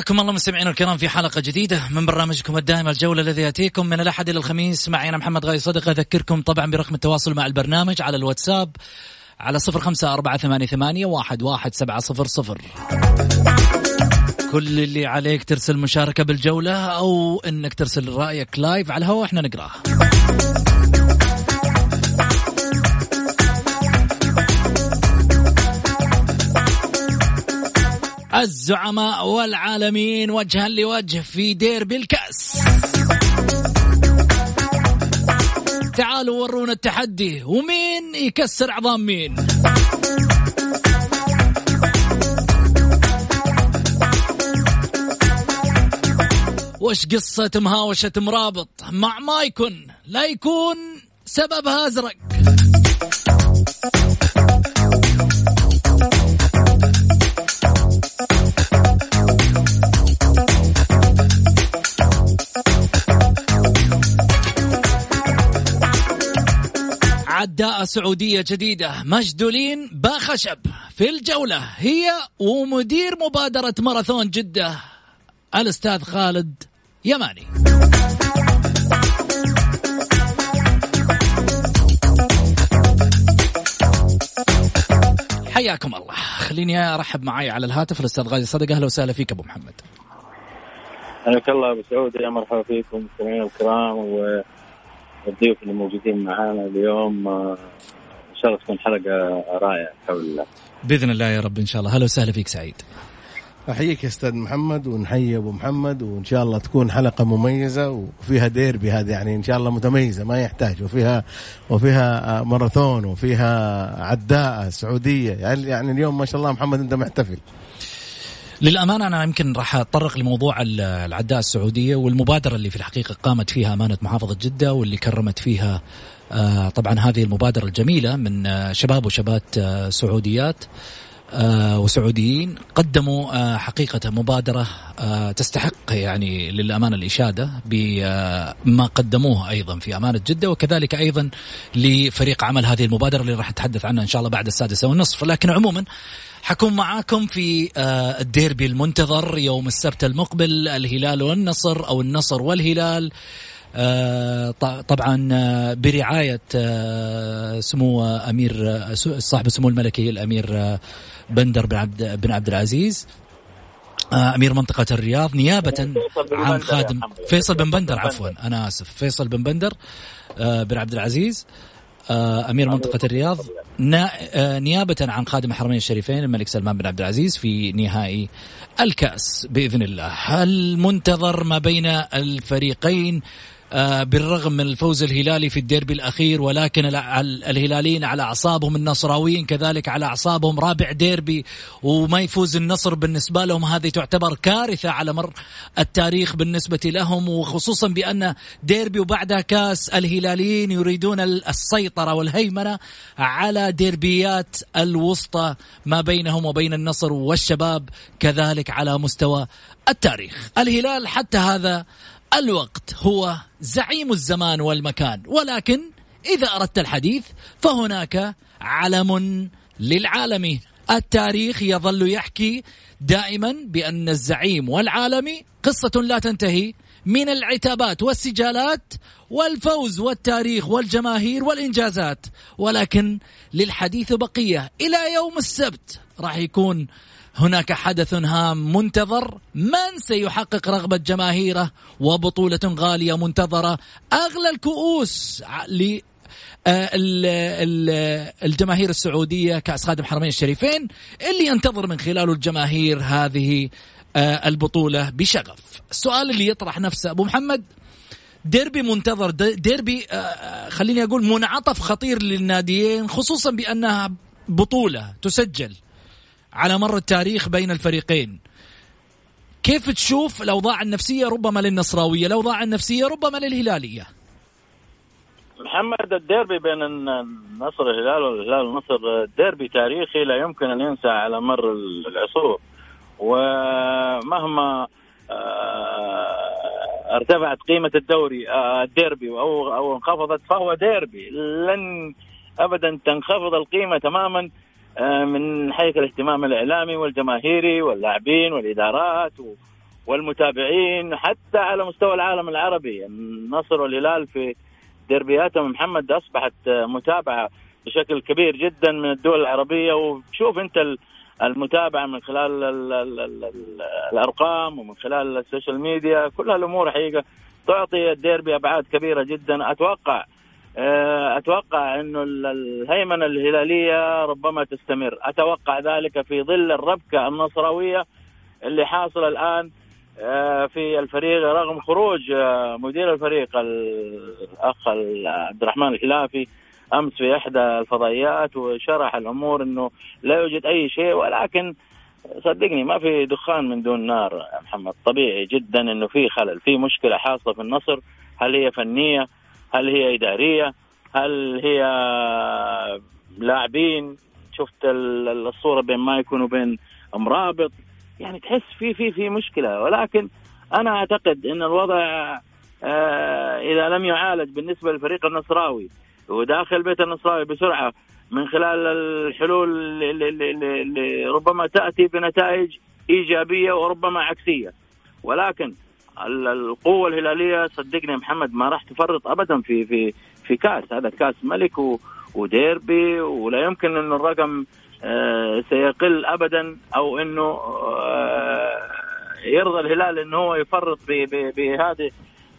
حياكم الله مستمعينا الكرام في حلقة جديدة من برنامجكم الدائم الجولة الذي يأتيكم من الأحد إلى الخميس. معي أنا محمد غاي صدق. أذكركم طبعا برقم التواصل مع البرنامج على الواتساب على صفر خمسة أربعة ثمانية, ثمانية واحد, واحد سبعة صفر صفر. كل اللي عليك ترسل مشاركة بالجولة أو أنك ترسل رأيك لايف على الهواء إحنا نقرأه. الزعماء والعالمين وجها لوجه في ديربي الكأس. تعالوا ورونا التحدي ومين يكسر عظام مين؟ وش قصة مهاوشة مرابط مع مايكون؟ لا يكون سببها أزرق عداء سعودية جديدة. مجدولين باخشب في الجولة هي ومدير مبادرة ماراثون جدة الأستاذ خالد يماني. حياكم الله. خليني أرحب معي على الهاتف الأستاذ غازي صدقه أهلا وسهلا فيك أبو محمد. حياك الله أبو سعود. يا مرحبا فيكم المستمعين الكرام والضيوف اللي موجودين معنا اليوم آه، إن شاء الله تكون حلقة رائعة بحول الله. بإذن الله يا رب إن شاء الله. أهلا وسهلا فيك سعيد. أحييك يا أستاذ محمد ونحيي أبو محمد وإن شاء الله تكون حلقة مميزة وفيها ديربي هذه يعني إن شاء الله متميزة ما يحتاج. وفيها وفيها ماراثون وفيها عداء سعودية. يعني يعني اليوم ما شاء الله محمد أنت محتفل. للأمانة أنا يمكن راح أتطرق لموضوع العداء السعودية والمبادرة اللي في الحقيقة قامت فيها أمانة محافظة جدة واللي كرمت فيها آه، طبعا هذه المبادرة الجميلة من آه، شباب وشابات آه، سعوديات وسعوديين قدموا حقيقة مبادرة تستحق يعني للأمانة الإشادة بما قدموه أيضا في أمانة جدة وكذلك أيضا لفريق عمل هذه المبادرة اللي راح نتحدث عنها إن شاء الله بعد السادسة والنصف. لكن عموما حكون معاكم في الديربي المنتظر يوم السبت المقبل الهلال والنصر أو النصر والهلال. آه، طبعا آه، برعاية آه، سمو أمير صاحب السمو الملكي الأمير بندر بن عبد بن عبد العزيز. أمير منطقة الرياض نيابة عن خادم فيصل بن بندر عفوا. أنا آسف فيصل بن بندر بن عبد العزيز. أمير منطقة الرياض. نيابة عن خادم الحرمين الشريفين الملك سلمان بن عبد العزيز في نهائي الكأس بإذن الله. المنتظر ما بين الفريقين آه، بالرغم من الفوز الهلالي في الديربي الأخير ولكن الهلاليين على أعصابهم النصراويين كذلك على أعصابهم رابع ديربي وما يفوز النصر بالنسبة لهم. هذه تعتبر كارثة على مر التاريخ بالنسبة لهم وخصوصا بأن ديربي وبعدها كأس الهلاليين يريدون السيطرة والهيمنة على ديربيات الوسطى ما بينهم وبين النصر والشباب كذلك على مستوى التاريخ. الهلال حتى هذا الوقت هو زعيم الزمان والمكان ولكن إذا أردت الحديث فهناك علم للعالم. التاريخ يظل يحكي دائما بأن الزعيم والعالمي قصة لا تنتهي من العتابات والسجالات والفوز والتاريخ والجماهير والإنجازات ولكن للحديث بقية إلى يوم السبت راح يكون هناك حدث هام منتظر. من سيحقق رغبة جماهيره وبطولة غالية منتظرة؟ أغلى الكؤوس ل آه، الجماهير السعودية كأس خادم حرمين الشريفين اللي ينتظر من خلاله الجماهير هذه آه، البطولة بشغف. السؤال اللي يطرح نفسه أبو محمد ديربي منتظر ديربي آه، خليني أقول منعطف خطير للناديين خصوصا بأنها بطولة تسجل. على مر التاريخ بين الفريقين. كيف تشوف الأوضاع النفسية ربما للنصراوية الأوضاع النفسية ربما للهلالية؟ محمد الديربي بين النصر الهلال والهلال النصر ديربي تاريخي لا يمكن أن ينسى على مر العصور. ومهما آه، ارتفعت قيمة الدوري آه، الديربي أو أو انخفضت فهو ديربي. لن ابدا تنخفض القيمة تماما. من حيث الاهتمام الإعلامي والجماهيري واللاعبين والإدارات والمتابعين حتى على مستوى العالم العربي. النصر والهلال في ديربياتهم محمد أصبحت متابعة بشكل كبير جدا من الدول العربية. وشوف أنت المتابعة من خلال ال ال ال الأرقام ومن خلال ال social media كل هالأمور حقيقة تعطي الديربي أبعاد كبيرة جدا. أتوقع آه، أتوقع انه الهيمنة الهلالية ربما تستمر. أتوقع ذلك في ظل الربكة النصراويه اللي حاصلة الآن آه، في الفريق رغم خروج آه، مدير الفريق الأخ عبد الرحمن الخلافي أمس في إحدى الفضائيات وشرح الأمور إنه لا يوجد أي شيء ولكن صدقني ما في دخان من دون نار يا محمد. طبيعي جدا إنه في خلل في مشكلة حاصلة في النصر. هل هي فنية؟ هل هي إدارية؟ هل هي لاعبين؟ شفت الصورة بين مايكون وبين مرابط يعني تحس في في في مشكلة. ولكن أنا أعتقد إن الوضع آه إذا لم يعالج بالنسبة للفريق النصراوي وداخل بيت النصراوي بسرعة من خلال الحلول اللي, ربما تأتي بنتائج إيجابية وربما عكسية. ولكن القوة الهلالية صدقني محمد ما راح تفرط ابدا في في في كاس. هذا كاس ملك وديربي ولا يمكن إنه الرقم آه، سيقل ابدا أو إنه آه، يرضى الهلال إنه هو يفرط بهذه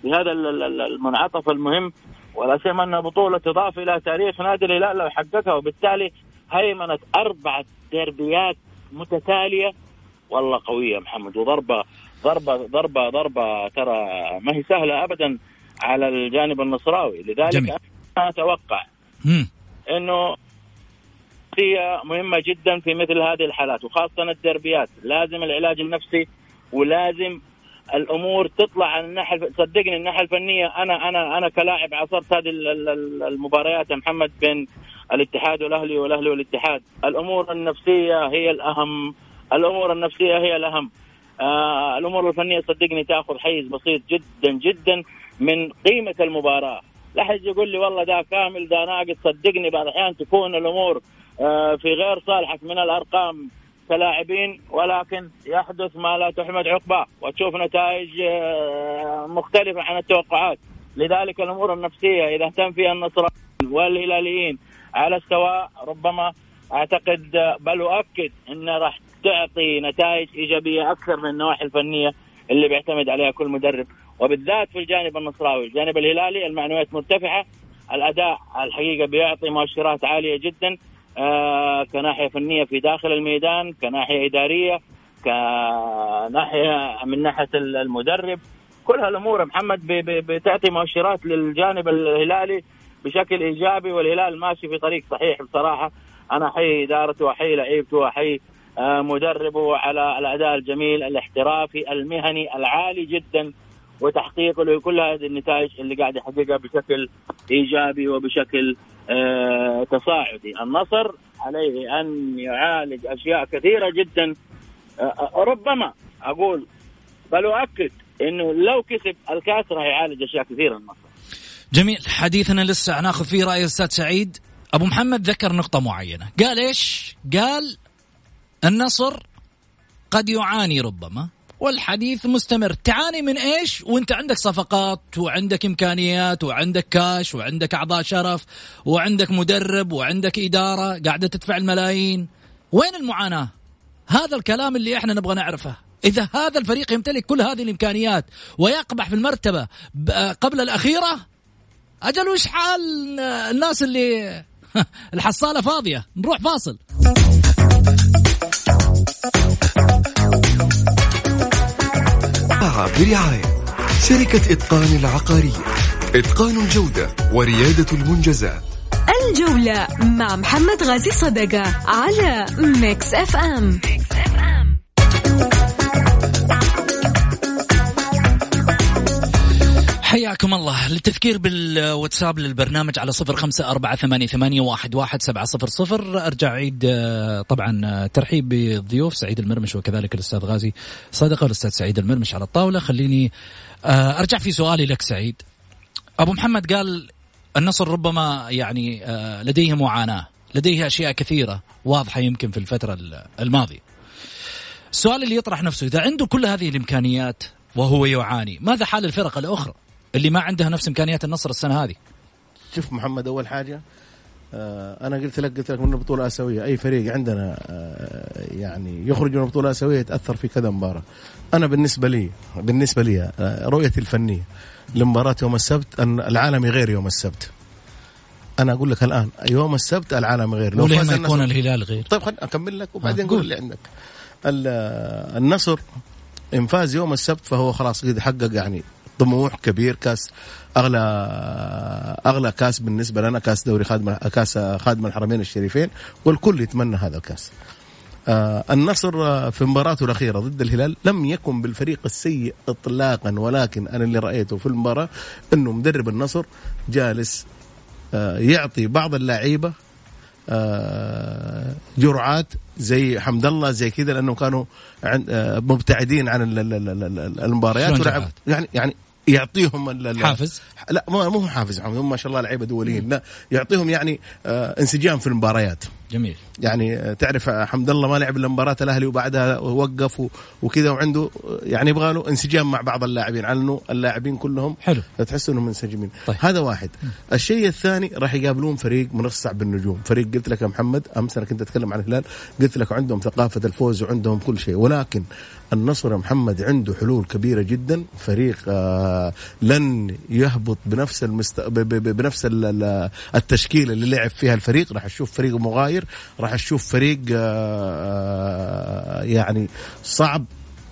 بهذا المنعطف المهم. ولا سيما انها بطولة تضاف إلى تاريخ نادي الهلال لو حققها. وبالتالي هيمنة اربعه ديربيات متتالية. والله قوية محمد وضربة ضربه ضربه ضربة ترى ما هي سهلة ابدا على الجانب النصراوي. لذلك جميل. أنا أتوقع إنه هي مهمة جدا في مثل هذه الحالات وخاصة الدربيات. لازم العلاج النفسي ولازم الأمور تطلع عن الناحية صدقني الناحية الفنية. أنا أنا أنا كلاعب عاصرت هذه المباريات يا محمد بين الاتحاد والأهلي والأهلي والاتحاد. الأمور النفسية هي الأهم. الأمور النفسية هي الأهم. آه الأمور الفنية صدقني تأخذ حيز بسيط جدا جدا من قيمة المباراة. لا حد يقول لي والله ده كامل ده ناقص. صدقني بعض الأحيان تكون الأمور آه في غير صالحك من الأرقام كلاعبين ولكن يحدث ما لا تحمد عقباه. وتشوف نتائج آه مختلفة عن التوقعات. لذلك الأمور النفسية إذا اهتم فيها النصر والهلاليين على السواء ربما أعتقد بل أؤكد إن راح تعطي نتائج إيجابية أكثر من النواحي الفنية اللي بيعتمد عليها كل مدرب. وبالذات في الجانب النصراوي، الجانب الهلالي المعنويات مرتفعة، الأداء الحقيقة بيعطي مؤشرات عالية جدا آه كناحية فنية في داخل الميدان، كناحية إدارية، كناحية من ناحية المدرب، كل هالأمور محمد بتعطي مؤشرات للجانب الهلالي بشكل إيجابي والهلال ماشي في طريق صحيح بصراحة. أنا أحيي إدارته واحيي لعيبته واحيي مدربه على الأداء الجميل الاحترافي المهني العالي جدا وتحقيقه لكل هذه النتائج اللي قاعد يحققها بشكل إيجابي وبشكل آه تصاعدي، النصر عليه أن يعالج أشياء كثيرة جدا. آه, آه، ربما أقول بل أؤكد إنه لو كسب الكأس راح يعالج أشياء كثيرة النصر. جميل. حديثنا لسه ناخذ فيه رأي الأستاذ سعيد. أبو محمد ذكر نقطة معينة. قال إيش؟ قال النصر قد يعاني ربما والحديث مستمر. تعاني من إيش؟ وأنت عندك صفقات وعندك إمكانيات وعندك كاش وعندك أعضاء شرف وعندك مدرب وعندك إدارة قاعدة تدفع الملايين. وين المعاناة؟ هذا الكلام اللي إحنا نبغى نعرفه. إذا هذا الفريق يمتلك كل هذه الإمكانيات ويقبح في المرتبة قبل الأخيرة أجل وش حال الناس اللي الحصالة فاضية؟ نروح فاصل. برعاية شركة إتقان العقارية إتقان الجودة وريادة المنجزات الجولة مع محمد غازي صدقة على Mix FM, Mix FM. حياكم الله. للتذكير بالواتساب للبرنامج على صفر خمسة أربعة ثمانية, ثمانية واحد, واحد سبعة صفر صفر. أرجع أعيد آه، طبعا آه، ترحيب بالضيوف سعيد المرمش وكذلك الأستاذ غازي صدقة والأستاذ سعيد المرمش على الطاولة. خليني آه، أرجع في سؤالي لك سعيد. أبو محمد قال النصر ربما يعني لديه معاناة لديه أشياء كثيرة واضحة يمكن في الفترة الماضية. السؤال اللي يطرح نفسه إذا عنده كل هذه الإمكانيات وهو يعاني ماذا حال الفرق الأخرى؟ اللي ما عندها نفس إمكانيات النصر السنة هذه. شوف محمد أول حاجة آه أنا قلت لك قلت لك من البطولة الآسيوية أي فريق عندنا آه يعني يخرج من البطولة الآسيوية يتأثر في كذا مباراة. أنا بالنسبة لي بالنسبة لي آه رؤيتي الفنية لمباراة يوم السبت أن العالمي غير يوم السبت. أنا أقول لك الآن يوم السبت العالم غير. لو فاز يكون الهلال غير؟ طيب خليني أكمل لك وبعدين قول اللي عندك. النصر إن فاز يوم السبت فهو خلاص قد حقق يعني طموح كبير كاس أغلى أغلى كاس بالنسبة لنا كاس دوري خادم كاس خادم الحرمين الشريفين والكل يتمنى هذا الكاس. آه النصر في مباراته الأخيرة ضد الهلال لم يكن بالفريق السيء اطلاقا ولكن أنا اللي رأيته في المباراة إنه مدرب النصر جالس آه يعطي بعض اللعيبة آه جرعات زي حمد الله زي كذا لانهم كانوا آه مبتعدين عن المباريات يعني يعني يعطيهم حافز؟ لا مو مو حافز هم ما شاء الله لعيبة دوليين. لا يعطيهم يعني آه انسجام في المباريات. جميل. يعني تعرف حمد الله ما لعب إلا مباراة الأهلي وبعدها وقف وكذا وعنده يعني يبغى له انسجام مع بعض اللاعبين على إنه اللاعبين كلهم حلو. تحس إنهم منسجمين. طيب. هذا واحد. م. الشيء الثاني راح يقابلون فريق منصع بالنجوم. فريق قلت لك يا محمد أمس أنا كنت أتكلم عن الهلال قلت لك عندهم ثقافة الفوز وعندهم كل شيء ولكن النصر محمد عنده حلول كبيرة جدا. فريق آه لن يهبط بنفس المست... بنفس التشكيلة اللي لعب فيها الفريق. راح تشوف فريق مغاير راح تشوف فريق آه يعني صعب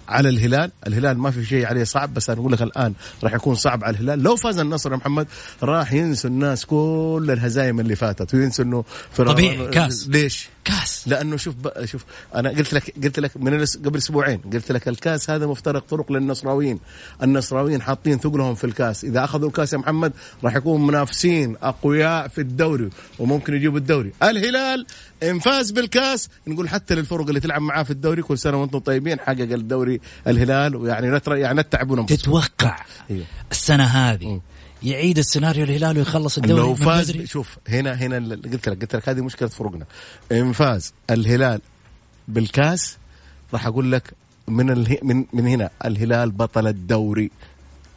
على الهلال. الهلال ما في شيء عليه صعب بس أنا أقول لك الآن راح يكون صعب على الهلال. لو فاز النصر يا محمد راح ينسوا الناس كل الهزايم اللي فاتت وينسوا إنه طبيعي كاس. ليش؟ كاس. لأنه شوف شوف أنا قلت لك قلت لك من قبل أسبوعين قلت لك الكاس هذا مفترق طرق للنصراويين. النصراويين حاطين ثقلهم في الكاس. إذا أخذوا الكاس يا محمد راح يكون منافسين أقوياء في الدوري وممكن يجيبوا الدوري. الهلال ان فاز بالكاس. نقول حتى للفرق اللي تلعب معاه في الدوري كل سنة وأنتم طيبين حقق الدوري الهلال. ويعني يعني نتعب تتوقع إيه. السنة هذه يعيد السيناريو الهلال ويخلص الدوري لو فاز شوف هنا هنا قلت لك قلت لك هذه مشكلة فرقنا إن فاز الهلال بالكاس راح أقول لك من اله... من من هنا الهلال بطل الدوري.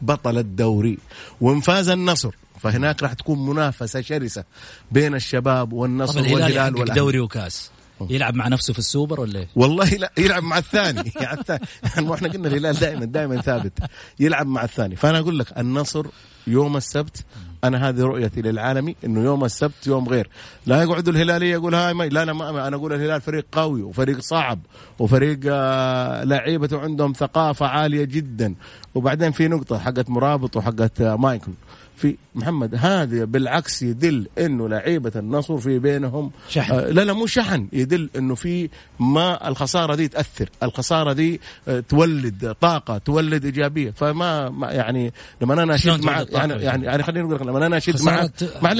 بطل الدوري. وإن فاز النصر فهناك راح تكون منافسة شرسة بين الشباب والنصر والهلال والهلال دوري وكاس. يلعب مع نفسه في السوبر ولا إيه؟ والله لا يلعب مع الثاني. يعني يعني إحنا قلنا الهلال دائما دائما ثابت. يلعب مع الثاني. فأنا أقول لك النصر يوم السبت أنا هذه رؤيتي للعالمي إنه يوم السبت يوم غير. لا يقعدوا الهلالية يقول هاي ما لا أنا ما أنا أقول الهلال فريق قوي وفريق صعب وفريق آه لعيبته عندهم ثقافة عالية جدا. وبعدين في نقطة حقت مرابط وحقت آه مايكل. في محمد هذا بالعكس يدل إنه لعيبة النصر في بينهم شحن. آه لا لا مو شحن يدل إنه في ما الخسارة دي تأثر الخسارة دي آه تولد طاقة تولد إيجابية فما ما يعني لما أنا أشد معك يعني يعني يعني خليني أقول لك لما أنا أشد معك خسارة- مع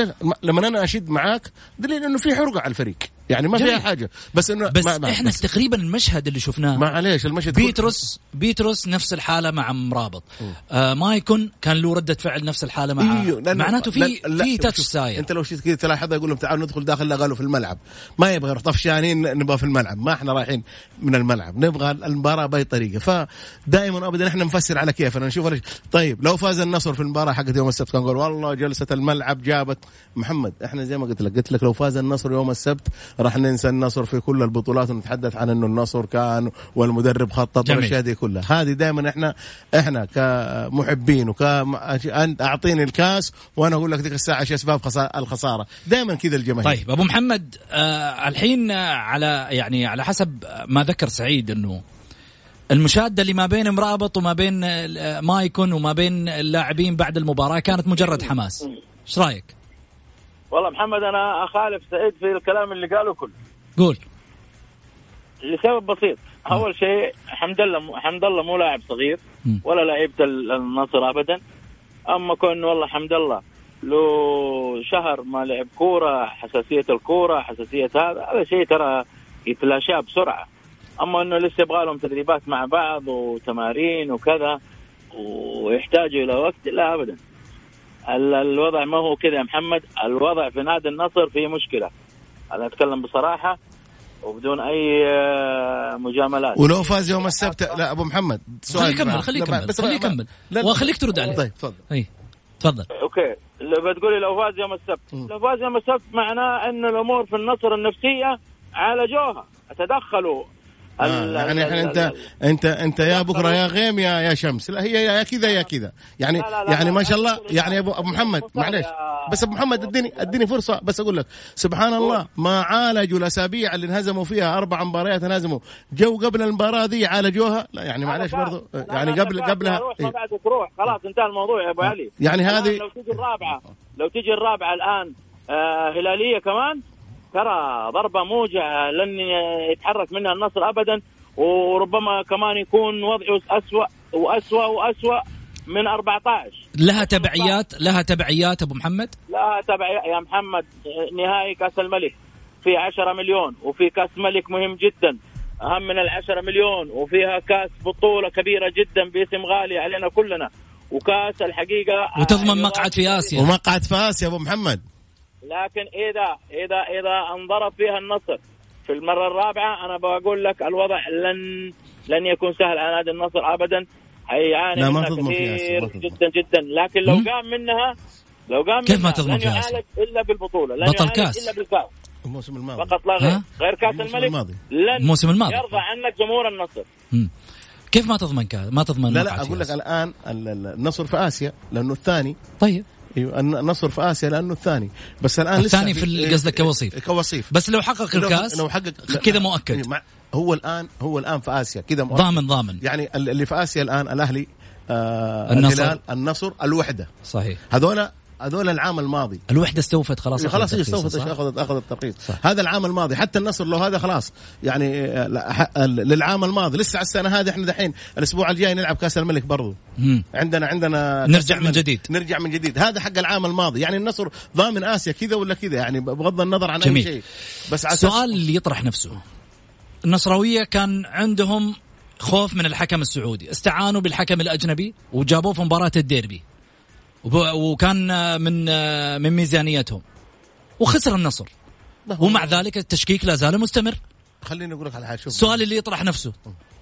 لما أنا أشد معك دليل إنه في حرقة على الفريق يعني ما فيها. حاجة. بس إنه بس ما ما إحنا بس. تقريبا المشهد اللي شفناه. معليش المشهد بيتروس بيتروس نفس الحالة مع مرابط آه مايكون كان له ردة فعل نفس الحالة مع لأنه- معناته في في تاتش ساير. أنت لو شفت كذا تلاحظ يقول لهم تعالوا ندخل داخل لا قالوا في الملعب. ما يبغى يروح طفشانين نبغى في الملعب. ما إحنا رايحين من الملعب نبغى المباراة بأي طريقة. فدائما ابدا إحنا نفسر على كيفنا نشوف ليش طيب لو فاز النصر في المباراة حقت يوم السبت كان نقول والله جلسة الملعب جابت. محمد إحنا زي ما قلت لك قلت لك لو فاز النصر يوم السبت راح ننسى النصر في كل البطولات ونتحدث عن إنه النصر كان والمدرب خطط. والاشياء دي كلها. هذه دائما إحنا إحنا كمحبين وك أنت أعطيني الكاس وأنا أقول لك ذيك الساعة إيش أسباب خسا- الخسارة. دائما كذا الجماهير. طيب أبو محمد آه الحين على يعني على حسب ما ذكر سعيد إنه المشادة اللي ما بين مرابط وما بين آه، مايكون وما بين اللاعبين بعد المباراة كانت مجرد حماس. إيش رأيك؟ والله محمد أنا أخالف سعيد في الكلام اللي قاله كله. قول. لسبب بسيط. أول شيء حمد الله حمد الله مو لاعب صغير. ولا لعيبة ال- النصر ابدا. أما كون والله حمد الله له شهر ما لعب كورة حساسية الكورة حساسية هذا هذا شيء ترى يتلاشاه بسرعة. أما إنه لسه يبغى لهم تدريبات مع بعض وتمارين وكذا ويحتاجوا إلى وقت لا ابدا. الوضع ما هو كذا يا محمد. الوضع في نادي النصر فيه مشكلة. أنا أتكلم بصراحة وبدون أي آه، مجاملات. ولو فاز يوم السبت لا أبو محمد سؤال خليه يكمل. خليه يكمل بس خليه يكمل. وخليك ترد عليه. طيب تفضل. إي تفضل. okay. لو بتقولي لو فاز يوم السبت. مم. لو فاز يوم السبت معناه إن الأمور في النصر النفسية عالجوها تدخلوا آه ال- يعني الحين ال- أنت أنت أنت يا بكرة يا غيم يا يا شمس. لا هي يا كذا يا كذا. يعني لا، لا، لا، يعني ما شاء الله يعني ابو محمد معلش بس أبو محمد اديني اديني فرصة بس أقول لك. سبحان الله ما عالجوا الاسابيع اللي انهزموا فيها أربع مباريات انهزموا. جو قبل المباراة دي عالجوها لا يعني معلش برضو يعني قبل. قبلها إيه. تروح. خلاص انتهى الموضوع يا أبو علي. يعني هذه لو تجي الرابعة لو تجي الرابعة الآن آه هلالية كمان؟ ترى ضربة موجعة لن يتحرك منها النصر ابدا وربما كمان يكون وضعه اسوء واسوء واسوء من 14 لها تبعيات لها تبعيات أبو محمد؟ لا تبع يا محمد نهائي كأس الملك في 10 مليون وفي كأس ملك مهم جدا أهم من العشرة مليون وفيها كأس بطولة كبيرة جدا باسم غالي علينا كلنا وكأس الحقيقة وتضمن آه، مقعد في آسيا. ومقعد في آسيا أبو محمد. لكن إذا إذا إذا انضرب فيها النصر في المرة الرابعة أنا بقول لك الوضع لن لن يكون سهل على نادي النصر ابدا هيعاني لا، ما تضمن فيها كثير. جدا جدا لكن لو. قام منها لو قام كيف ما تضمن لن فيها يعالج إلا بالبطولة لن بطل كاس. إلا بالكاس الموسم الماضي فقط لا غير؟ غير كاس الموسم الملك الماضي. لن الموسم الماضي. يرضى عنك جمهور النصر مم. كيف ما تضمن كذا ما تضمن لا لا أقول لك؟ الآن ال- ال- النصر في آسيا لأنه الثاني طيب أيوه الن- النصر في آسيا لأنه الثاني بس الآن الثاني لسه في ال- قصدك كوصيف. كوصيف بس لو حقق الكاس لو حقق كذا. مؤكد إيه، هو الان هو الآن في آسيا كذا مؤكد ضامن ضامن يعني ال- اللي في آسيا الآن الأهلي آه النصر. الهلال النصر الوحدة صحيح هذول هذول العام الماضي الوحدة استوفت خلاص خلاص هي استوفت؟ اخذت أخذت الترخيص هذا العام الماضي حتى النصر لو هذا خلاص يعني للعام الماضي لسه على السنة هذه إحنا دحين الأسبوع الجاي نلعب كأس الملك برضو مم. عندنا عندنا نرجع من. جديد. نرجع من جديد هذا حق العام الماضي يعني النصر ضامن آسيا كذا ولا كذا يعني بغض النظر عن جميل. اي شيء بس السؤال اللي يطرح نفسه النصراوية كان عندهم خوف من الحكم السعودي استعانوا بالحكم الأجنبي وجابوه في مباراة الديربي وكان من من ميزانيتهم. وخسر النصر. ومع ذلك التشكيك لا زال مستمر. خليني أقول لك على حاجة السؤال اللي يطرح نفسه.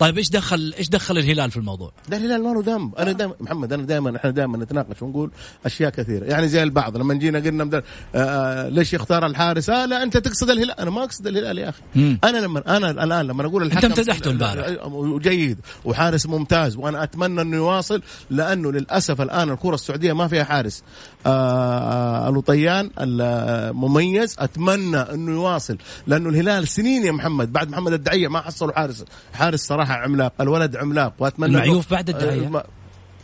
طيب إيش دخل إيش دخل الهلال في الموضوع؟ ده الهلال ما له ذنب أنا دائما محمد أنا دائما إحنا دائما نتناقش ونقول أشياء كثيرة. يعني زي البعض لما جينا قلنا مدر... آه ليش يختار الحارس؟ آه لا أنت تقصد الهلال. أنا ما أقصد الهلال يا أخي. مم. أنا لما أنا الآن لما أقول الحكم أنت امتدحته امبارح. وجيد وحارس ممتاز وأنا أتمنى أنه يواصل لأنه للأسف الآن الكرة السعودية ما فيها حارس. آه آه الوطيان المميز أتمنى أنه يواصل لأنه الهلال سنين يا محمد بعد محمد الدعية ما حصلوا حارس. حارس صراحة عملاق الولد عملاق وأتمنى المعيوف بعد الدعية.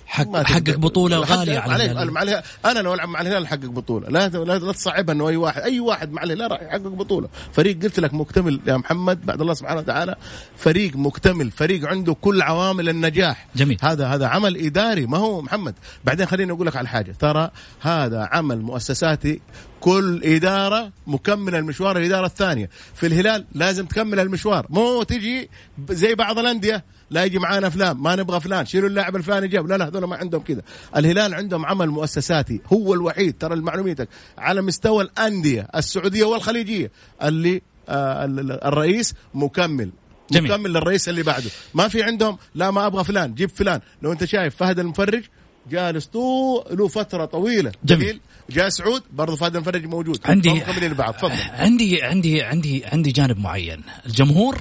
حق حقق. بطولة غالية على الهلال. مع الهلال. أنا لو ألعب مع الهلال حقق بطولة. لا لا, تصعبها إنه أي واحد أي واحد مع الهلال راح يحقق بطولة. فريق قلت لك مكتمل يا محمد بعد الله سبحانه وتعالى فريق مكتمل فريق عنده كل عوامل النجاح. جميل. هذا هذا عمل إداري. ما هو محمد بعدين خليني أقول لك على حاجة. ترى هذا عمل مؤسساتي كل إدارة مكملة المشوار الإدارة الثانية. في الهلال لازم تكمل المشوار. مو تجي زي بعض الأندية. لا يجي معانا فلان ما نبغى فلان شيلوا اللاعب الفلاني جاب لا لا هذول ما عندهم كذا. الهلال عندهم عمل مؤسساتي هو الوحيد ترى المعلوميتك على مستوى الأندية السعودية والخليجية. اللي آه ال- ال- الرئيس مكمل. جميل. مكمل للرئيس اللي بعده. ما في عندهم لا ما أبغى فلان جيب فلان. لو أنت شايف فهد المفرج جالس طو له فترة طويلة. جميل. جاء سعود برضه فهد المفرج موجود. عندي مكملين تفضل. عندي عندي عندي عندي جانب معين. الجمهور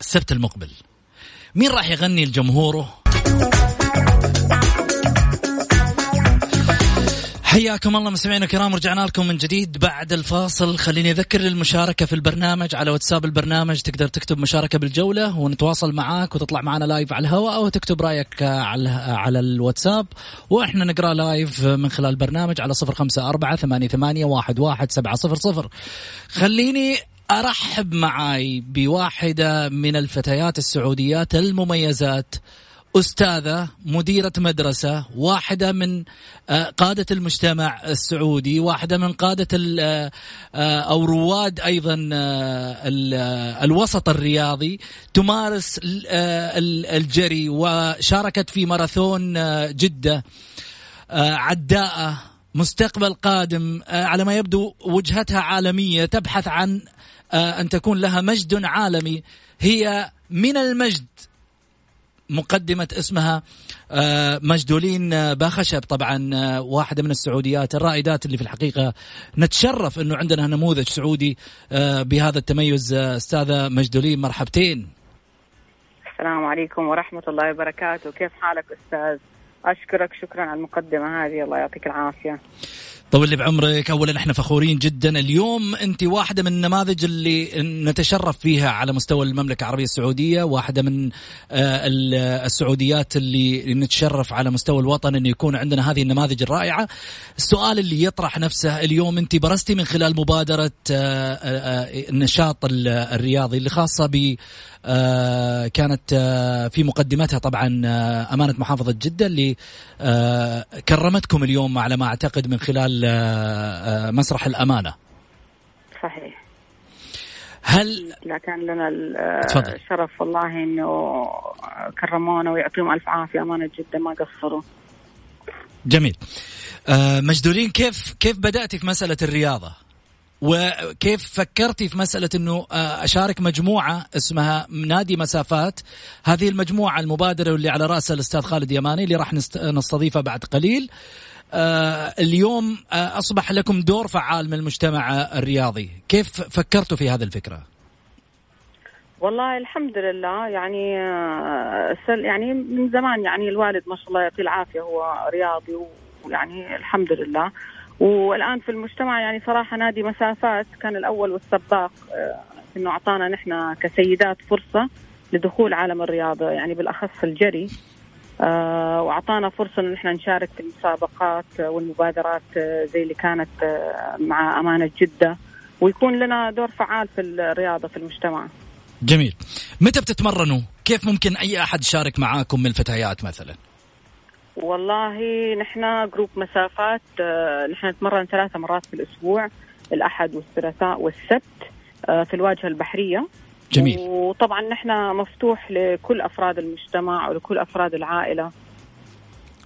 السبت المقبل. مين راح يغني لجمهوره؟ حياكم الله مستمعينا الكرام رجعنا لكم من جديد بعد الفاصل. خليني أذكر للمشاركة في البرنامج على واتساب البرنامج تقدر تكتب مشاركة بالجولة ونتواصل معاك وتطلع معنا live على الهواء أو تكتب رأيك على على الواتساب. وإحنا نقرأ live من خلال البرنامج على صفر خمسة أربعة ثمانية, ثمانية واحد, واحد سبعة صفر صفر. خليني أرحب معاي بواحدة من الفتيات السعوديات المميزات أستاذة مديرة مدرسة واحدة من آه، قادة المجتمع السعودي واحدة من قادة ال- آه، آه، أو رواد آه، الوسط الرياضي تمارس ال- ال- الجري وشاركت في ماراثون جدة آه، عداءة مستقبل قادم على ما يبدو وجهتها عالمية تبحث عن أن تكون لها مجد عالمي. هي من المجد مقدمة اسمها آه، مجدولين آه، باخشب. طبعا آه، واحدة من السعوديات الرائدات اللي في الحقيقة نتشرف أنه عندنا نموذج سعودي آه، بهذا التميز. آه، أستاذة مجدولين مرحبتين. السلام عليكم ورحمة الله وبركاته. كيف حالك أستاذ؟ أشكرك شكرا على المقدمة هذه. الله يعطيك العافية. طول لي بعمرك. اولا إحنا فخورين جدا. اليوم أنت واحدة من النماذج اللي نتشرف فيها على مستوى المملكة العربية السعودية واحدة من آه، ال- السعوديات اللي نتشرف على مستوى الوطن انه يكون عندنا هذه النماذج الرائعة. السؤال اللي يطرح نفسه اليوم أنت برزتي من خلال مبادرة آه، آه، آه، النشاط ال- الرياضي اللي خاصة كانت آه، في مقدمتها طبعا آه، أمانة محافظة جدة اللي آه، كرمتكم اليوم على ما أعتقد من خلال آه، آه، مسرح الأمانة. صحيح. هل لا كان لنا. الشرف والله إنه كرمونا ويعطيهم ألف عافية أمانة جدا ما قصروا. جميل. آه، مجدولين كيف كيف بداتي في مسألة الرياضة؟ وكيف فكرتي في مسألة أنه آه، أشارك مجموعة اسمها نادي مسافات؟ هذه المجموعة المبادرة واللي على رأسها الأستاذ خالد يماني اللي راح نست- نستضيفه بعد قليل. آه، اليوم آه، أصبح لكم دور فعال من المجتمع الرياضي. كيف فكرتوا في هذه الفكرة؟ والله الحمد لله. يعني يعني من زمان يعني الوالد ما شاء الله يعطيه العافية هو رياضي ويعني الحمد لله. والآن في المجتمع يعني صراحة نادي مسافات كان الأول والسباق آه، إنه أعطانا نحن كسيدات فرصة لدخول عالم الرياضة يعني بالأخص الجري آه، وأعطانا فرصة إن نحن نشارك في المسابقات والمبادرات آه، زي اللي كانت مع أمانة جدة ويكون لنا دور فعال في الرياضة في المجتمع جميل متى بتتمرنوا؟ كيف ممكن أي أحد يشارك معاكم من الفتيات مثلا؟ والله نحن جروب مسافات آه، نحن نتمرن ثلاثة مرات في الأسبوع الأحد والثلاثاء والسبت آه، في الواجهة البحرية. جميل. وطبعا نحن مفتوح لكل أفراد المجتمع ولكل أفراد العائلة.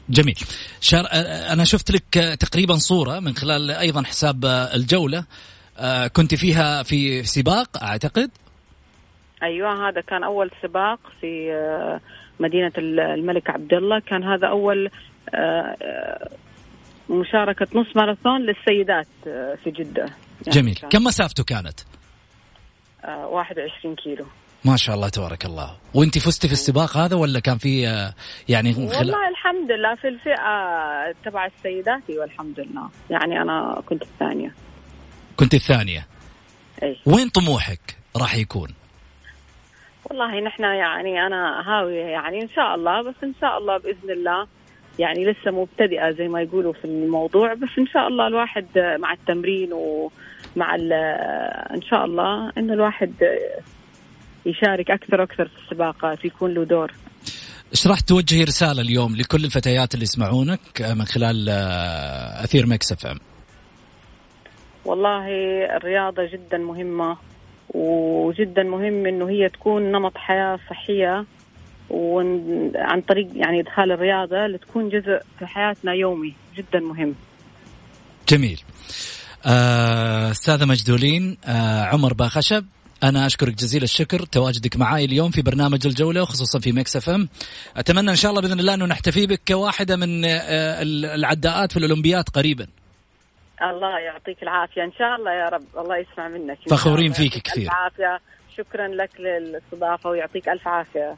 جميل. شار... آه، أنا شفت لك تقريبا صورة من خلال أيضا حساب الجولة. كنت فيها في سباق أعتقد؟ أيوه هذا كان أول سباق في مدينة الملك عبد الله كان هذا أول آه، آه، مشاركة نص ماراثون للسيدات في جدة. يعني جميل. كان. كم مسافته كانت؟ 21 كيلو. ما شاء الله تبارك الله. وانت فزتي في السباق هذا ولا كان في يعني خل... والله الحمد لله في الفئة تبع السيدات والحمد لله. يعني أنا كنت الثانية. كنت الثانية. اي وين طموحك راح يكون؟ والله نحن يعني أنا هاويه يعني إن شاء الله بس إن شاء الله بإذن الله يعني لسه مبتدئة زي ما يقولوا في الموضوع بس إن شاء الله الواحد مع التمرين ومع إن شاء الله انه الواحد يشارك أكثر وأكثر في السباقات يكون له دور. إيش راح توجهي رسالة اليوم لكل الفتيات اللي يسمعونك من خلال أثير Mix FM؟ والله الرياضة جدا مهمة. وجدا مهم إنه هي تكون نمط حياة صحية وعن طريق يعني إدخال الرياضة لتكون جزء في حياتنا يومي جدا مهم. جميل. آه، أستاذة مجدولين آه عمر باخشب أنا أشكرك جزيل الشكر تواجدك معي اليوم في برنامج الجولة وخصوصا في Mix FM أتمنى إن شاء الله بإذن الله إنه نحتفي بك كواحدة من آه، العداءات في الاولمبياد قريبا الله يعطيك العافية. إن شاء الله يا رب الله يسمع منك. فخورين فيك كثير. ألف عافية. شكرا لك للاستضافة ويعطيك ألف عافية.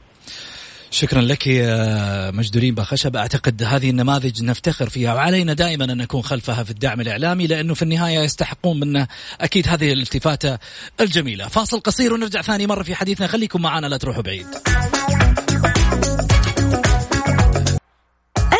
شكرا لك يا مجدورين بخشب. أعتقد هذه النماذج نفتخر فيها وعلينا دائما أن نكون خلفها في الدعم الإعلامي لأنه في النهاية يستحقون منا أكيد هذه الالتفاتة الجميلة. فاصل قصير ونرجع ثاني مرة في حديثنا. خليكم معنا لا تروحوا بعيد.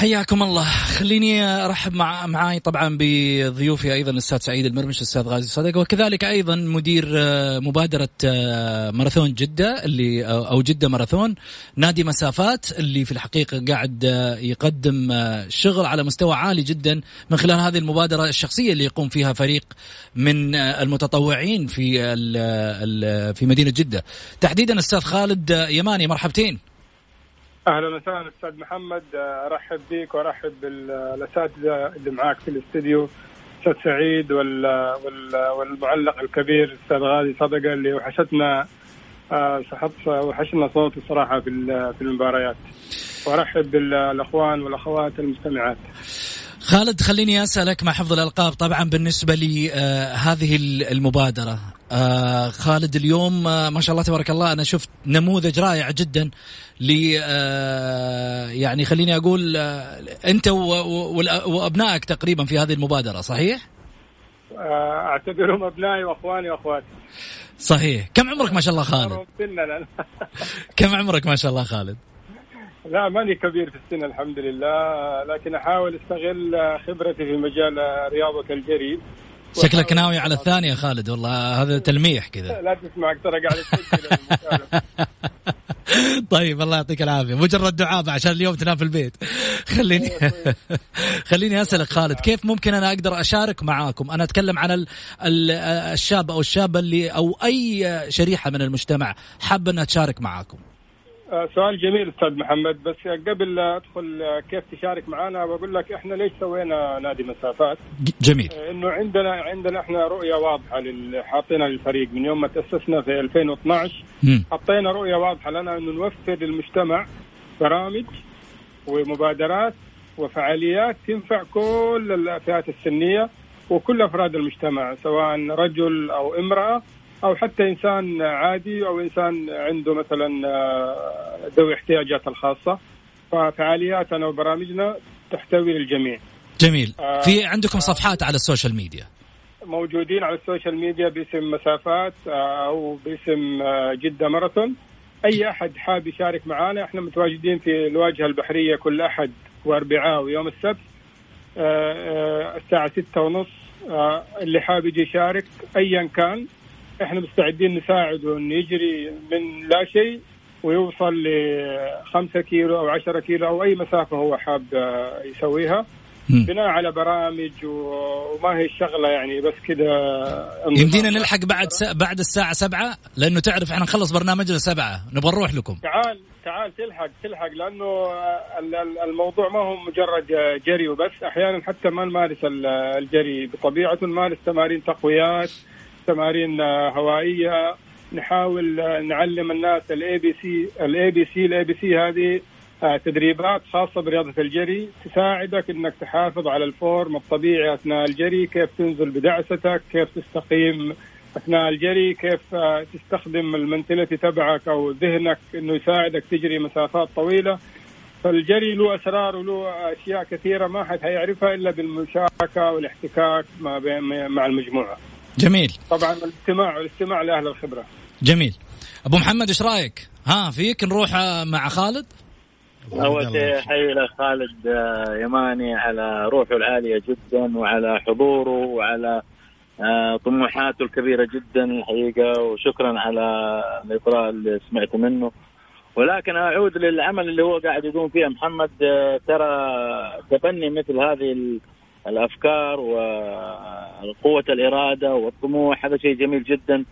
حياكم الله. خليني أرحب مع معاي طبعا بضيوفي أيضا الأستاذ سعيد المرمش الأستاذ غازي صدق وكذلك أيضا مدير آه، مبادرة آه، ماراثون جدة اللي أو جدة ماراثون نادي مسافات اللي في الحقيقة قاعد آه، يقدم شغل على مستوى عالي جدا من خلال هذه المبادرة الشخصية اللي يقوم فيها فريق من المتطوعين في في مدينة جدة. تحديدا أستاذ خالد يماني مرحبتين. أهلا وسهلا أستاذ محمد. أرحب بك وأرحب بالأساتذة اللي معاك في الاستديو. أستاذ سعيد وال والمعلق الكبير أستاذ غازي صدقه اللي وحشتنا آه، وحشنا صوته صراحة في في المباريات. وأرحب بالأخوان والأخوات المستمعات. خالد خليني أسألك مع حفظ الألقاب طبعا بالنسبة لهذه آه المبادرة؟ آه خالد اليوم آه ما شاء الله تبارك الله أنا شفت نموذج رائع جدا ل آه يعني خليني أقول آه أنت وأبنائك تقريبا في هذه المبادرة صحيح؟ آه، أعتبرهم أبنائي وأخواني وأخواتي صحيح كم عمرك ما شاء الله خالد؟ كم عمرك ما شاء الله خالد؟ لا ماني كبير في السن الحمد لله لكن أحاول أستغل خبرتي في مجال رياضة الجري شكلك ناوي على الثانية خالد والله هذا تلميح كذا. لا تسمعك ترى قاعد طيب الله يعطيك العافية. مجرد دعابه عشان اليوم تنام في البيت. خليني خليني أسألك خالد كيف ممكن أنا أقدر أشارك معاكم؟ أنا أتكلم عن الشاب أو الشابة اللي أو أي شريحة من المجتمع حابة انها تشارك معاكم. سؤال جميل أستاذ محمد بس قبل لا أدخل آه، كيف تشارك معنا بقول لك إحنا ليش سوينا نادي مسافات؟ جميل. آه، إنه عندنا عندنا إحنا رؤية واضحة حاطينها للفريق. من يوم ما تأسسنا في 2012 حطينا رؤية واضحة لنا إنه نوفر للمجتمع برامج ومبادرات وفعاليات تنفع كل الفئات السنية وكل أفراد المجتمع سواء رجل أو امرأة. أو حتى إنسان عادي أو إنسان عنده مثلا آه، ذوي احتياجات الخاصة. ففعالياتنا وبرامجنا تحتوي للجميع. جميل. آه في عندكم صفحات على ال social media؟ موجودين على ال social media باسم مسافات آه، أو باسم جدة ماراثون. أي أحد حاب يشارك معنا إحنا متواجدين في الواجهة البحرية كل أحد وأربعاء ويوم السبت الساعة ستة ونص. اللي حاب يجي يشارك ايا كان إحنا مستعدين نساعده إنه يجري من لا شيء ويوصل ل 5 كيلو أو 10 كيلو أو أي مسافة هو حاب يسويها. بناء على برامج وما هي الشغلة يعني بس كذا يمدينا نلحق بعد بعد الساعة سبعة؟ لأنه تعرف إحنا نخلص برنامجنا سبعة. نبغى نروح لكم. تعال تعال تلحق تلحق لأنه الموضوع ما هو مجرد جري وبس. أحيانا حتى ما نمارس الجري. بطبيعته نمارس تمارين تقويات. تمارين هوائية نحاول نعلم الناس ال ABC ال ABC ال ABC هذه آه، تدريبات خاصة برياضة الجري تساعدك إنك تحافظ على ال form الطبيعي أثناء الجري، كيف تنزل بدعستك، كيف تستقيم أثناء الجري، كيف آه، تستخدم المنتلتي تبعك أو ذهنك إنه يساعدك تجري مسافات طويلة. فالجري له أسرار وله أشياء كثيرة ما حد هيعرفها إلا بالمشاركة والاحتكاك مع المجموعة. جميل. طبعا الاستماع والاستماع لأهل الخبرة. جميل. أبو محمد إيش رأيك؟ ها فيك نروح مع خالد؟ أول شيء حي خالد آه، يماني على روحه العالية جدا وعلى حضوره وعلى آه، طموحاته الكبيرة جدا الحقيقة وشكرا على الاطراء اللي سمعت منه ولكن أعود للعمل اللي هو قاعد يقوم فيه محمد آه، ترى تبني مثل هذه الأفكار وقوه الإرادة والطموح هذا شيء جميل جدا.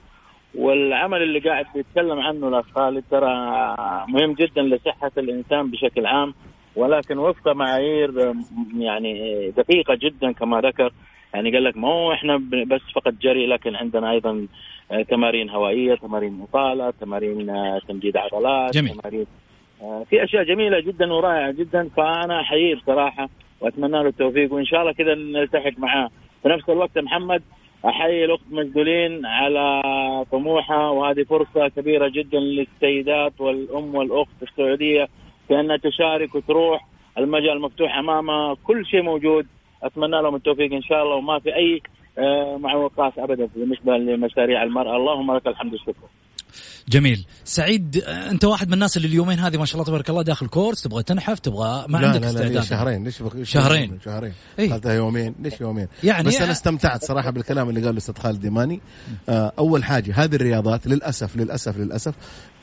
والعمل اللي قاعد يتكلم عنه الأخ خالد ترى مهم جدا لصحة الإنسان بشكل عام ولكن وفق معايير يعني دقيقة جدا كما ذكر. يعني قال لك ما هو إحنا بس فقط جري لكن عندنا أيضا تمارين هوائية، تمارين اطاله، تمارين تمديد عضلات، جميل. تمارين في أشياء جميلة جدا ورائعة جدا. فأنا احييه بصراحه وأتمنى له التوفيق وإن شاء الله كذا نلتحق معاه. في نفس الوقت محمد أحيي الأخت مجدولين على طموحها وهذه فرصة كبيرة جدا للسيدات والأم والأخت السعودية في أنها تشارك وتروح المجال مفتوح أمامها. كل شيء موجود. أتمنى لهم التوفيق إن شاء الله وما في أي آه، معوقات ابدا بالنسبة لمشاريع المرأة. اللهم لك الحمد والشكر. جميل. سعيد انت واحد من الناس اللي اليومين هذه ما شاء الله تبارك الله داخل كورس تبغى تنحف تبغى ما لا عندك لا استعداد؟ لا شهرين. ليش بخ... شهرين؟ شهرين. إيه؟ يومين. ليش يومين؟ يعني بس أنا استمتعت صراحة بالكلام اللي قاله الأستاذ خالد ديماني. آه أول حاجة هذه الرياضات للأسف للأسف للأسف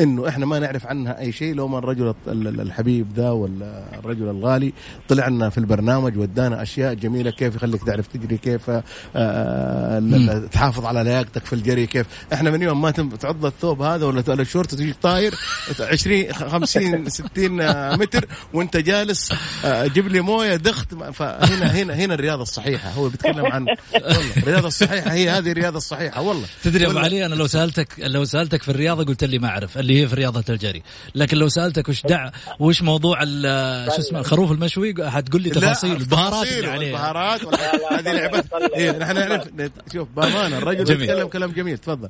إنه إحنا ما نعرف عنها أي شيء. لو ما الرجل الحبيب ذا ولا الرجل الغالي طلع لنا في البرنامج ودانا أشياء جميلة. كيف يخليك تعرف تجري؟ كيف آه, آه، تحافظ على لياقتك في الجري؟ كيف؟ إحنا من يوم ما تعض الثوب هذا ولا الشورت تجي طاير 20 50 60 متر وانت جالس آه، جيب لي مويه دخت فهنا هنا هنا الرياضة الصحيحة. هو بيتكلم عن والله الرياضة الصحيحة هي هذه الرياضة الصحيحة والله. تدري أبو علي أنا لو سالتك لو سألتك في الرياضة قلت لي ما أعرف اللي هي في رياضة الجري. لكن لو سألتك وش دع وش موضوع شو اسمه الخروف المشوي حتقول لي تفاصيل البهارات اللي عليه البهارات هذه لعبه إيه نحن نعرف شوف بأمانة الرجل يتكلم كلام جميل تفضل.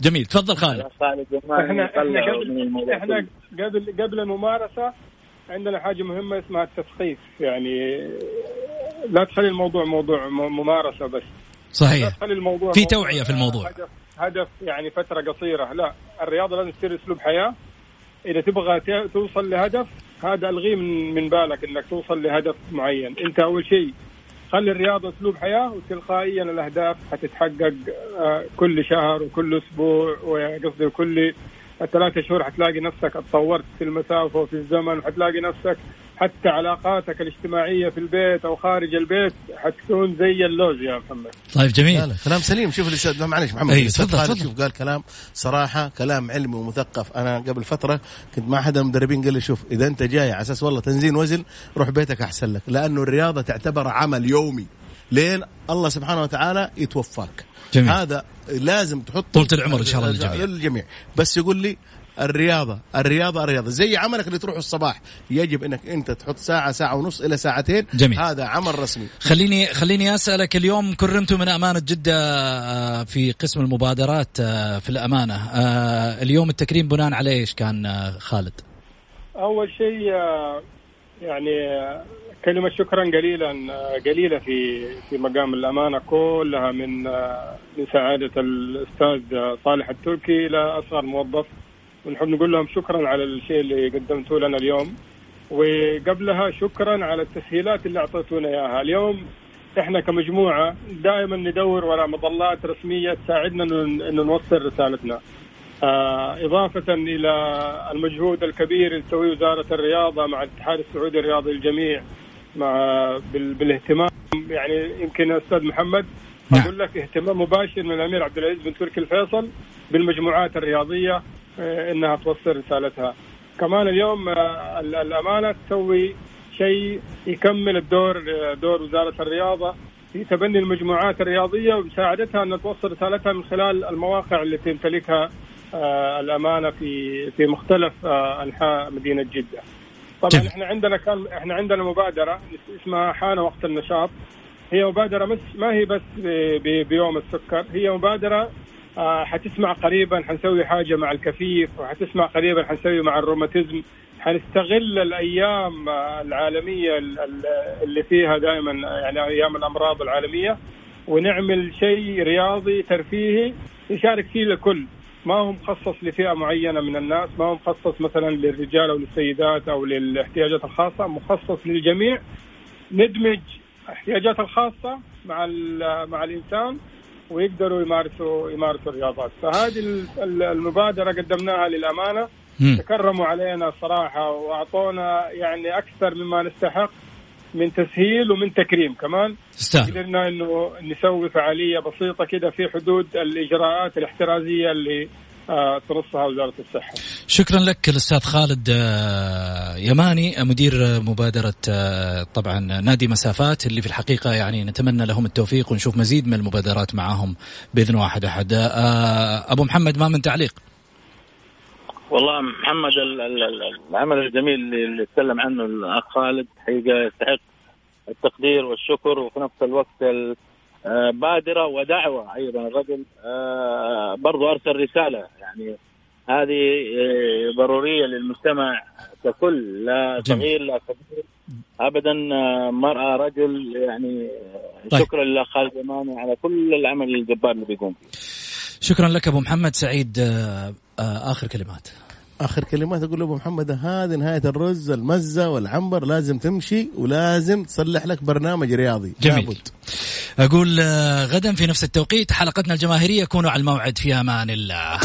جميل تفضل خالد. إحنا إحنا قبل إحنا قبل قبل الممارسة عندنا حاجة مهمة اسمها التثقيف يعني لا تخلي الموضوع موضوع ممارسة بس. صحيح. لا تخلي الموضوع في توعية في الموضوع. هدف هدف يعني فترة قصيرة. لا الرياضة لازم تصير أسلوب حياة. إذا تبغى توصل لهدف هذا ألغيه من من بالك إنك توصل لهدف معين. أنت أول شيء خلي الرياضه أسلوب حياة وتلقائيا الأهداف حتتحقق آه، كل شهر وكل أسبوع وقصدي كل الثلاثة شهور حتلاقي نفسك اتطورت في المسافة وفي الزمن حتلاقي نفسك حتى علاقاتك الاجتماعية في البيت أو خارج البيت حتكون زي اللوز يا محمد. طيب جميل. لا لا كلام سليم. شوف الاستاذ معلش محمد أيه تفضل تفضل. شوف قال كلام صراحة كلام علمي ومثقف. أنا قبل فترة كنت مع أحد المدربين قال لي شوف إذا أنت جاي على أساس والله تنزين وزن روح بيتك أحسن لك لأنه الرياضة تعتبر عمل يومي. لين الله سبحانه وتعالى يتوفاك. جميل. هذا لازم تحط طولة العمر إن شاء الله للجميع. للجميع. بس يقول لي الرياضة الرياضة الرياضة. زي عملك اللي تروح الصباح. يجب إنك أنت تحط ساعة ساعة ونص إلى ساعتين. جميل. هذا عمل رسمي. خليني خليني أسألك اليوم كرمتوا من أمانة جدة آه، في قسم المبادرات آه، في الأمانة. آه، اليوم التكريم بناء على إيش كان خالد؟ أول شيء يعني كلمة شكرا قليلا قليلة في في مقام الأمانة كلها من من سعادة الأستاذ صالح التركي إلى أصغر موظف ونحب نقول لهم شكرا على الشيء اللي قدمتوه لنا اليوم وقبلها شكرا على التسهيلات اللي أعطيتونا إياها اليوم إحنا كمجموعة دائما ندور وراء مظلات رسمية تساعدنا إنه نوصل رسالتنا. آه إضافة إلى المجهود الكبير اللي تسويه وزارة الرياضة مع الاتحاد السعودي الرياضي الجميع مع بالاهتمام يعني يمكن أستاذ محمد نعم. أقول لك اهتمام مباشر من الأمير عبد العزيز بن تركي الفيصل بالمجموعات الرياضية آه، إنها توصل رسالتها. كمان اليوم آه، الأمانة تسوي شيء يكمل الدور آه، دور وزارة الرياضة في تبني المجموعات الرياضية ومساعدتها ان توصل رسالتها من خلال المواقع التي تمتلكها الأمانة في في مختلف أنحاء مدينة جدة. طبعا إحنا عندنا كان إحنا عندنا مبادرة اسمها حان وقت النشاط هي مبادرة مش ما هي بس بيوم السكر هي مبادرة آه، حتسمع قريبا حنسوي حاجة مع الكفيف وحتسمع قريبا حنسوي مع الروماتيزم. حنستغل الأيام العالمية اللي فيها دائما يعني أيام الأمراض العالمية ونعمل شيء رياضي ترفيهي يشارك فيه الكل. ما هو مخصص لفئة معينة من الناس ما هو مخصص مثلا للرجال أو للسيدات أو للاحتياجات الخاصة مخصص للجميع. ندمج احتياجات الخاصة مع مع الإنسان ويقدروا يمارسوا يمارسوا الرياضات. فهذه المبادرة قدمناها للأمانة. تكرموا علينا صراحة وأعطونا يعني أكثر مما نستحق من تسهيل ومن تكريم كمان. أستاذ. قدرنا إنه نسوي فعالية بسيطة كده في حدود الإجراءات الاحترازية اللي آه، ترصها وزارة الصحة. شكرا لك الأستاذ خالد آه، يماني مدير مبادرة آه، طبعا نادي مسافات اللي في الحقيقة يعني نتمنى لهم التوفيق ونشوف مزيد من المبادرات معاهم بإذن واحد أحد. أبو محمد ما من تعليق. والله محمد العمل الجميل اللي تكلم عنه الأخ خالد حقيقة يستحق التقدير والشكر وفي نفس الوقت بادرة ودعوة أيضا. الرجل آه، برضو أرسل رسالة. يعني هذه آه، ضرورية للمجتمع ككل لا صغير لا كبير. ابدا آه، مرأة رجل يعني طيب. شكرا للاخ خالد اماني على كل العمل الجبار اللي بيقوم فيه. شكرا لك أبو محمد. سعيد آخر كلمات. آخر كلمات أقول ابو محمد هذه نهاية الرز المزة والعنبر لازم تمشي ولازم تصلح لك برنامج رياضي. جميل. لابد. أقول غدا في نفس التوقيت حلقتنا الجماهيرية كونوا على الموعد في أمان الله.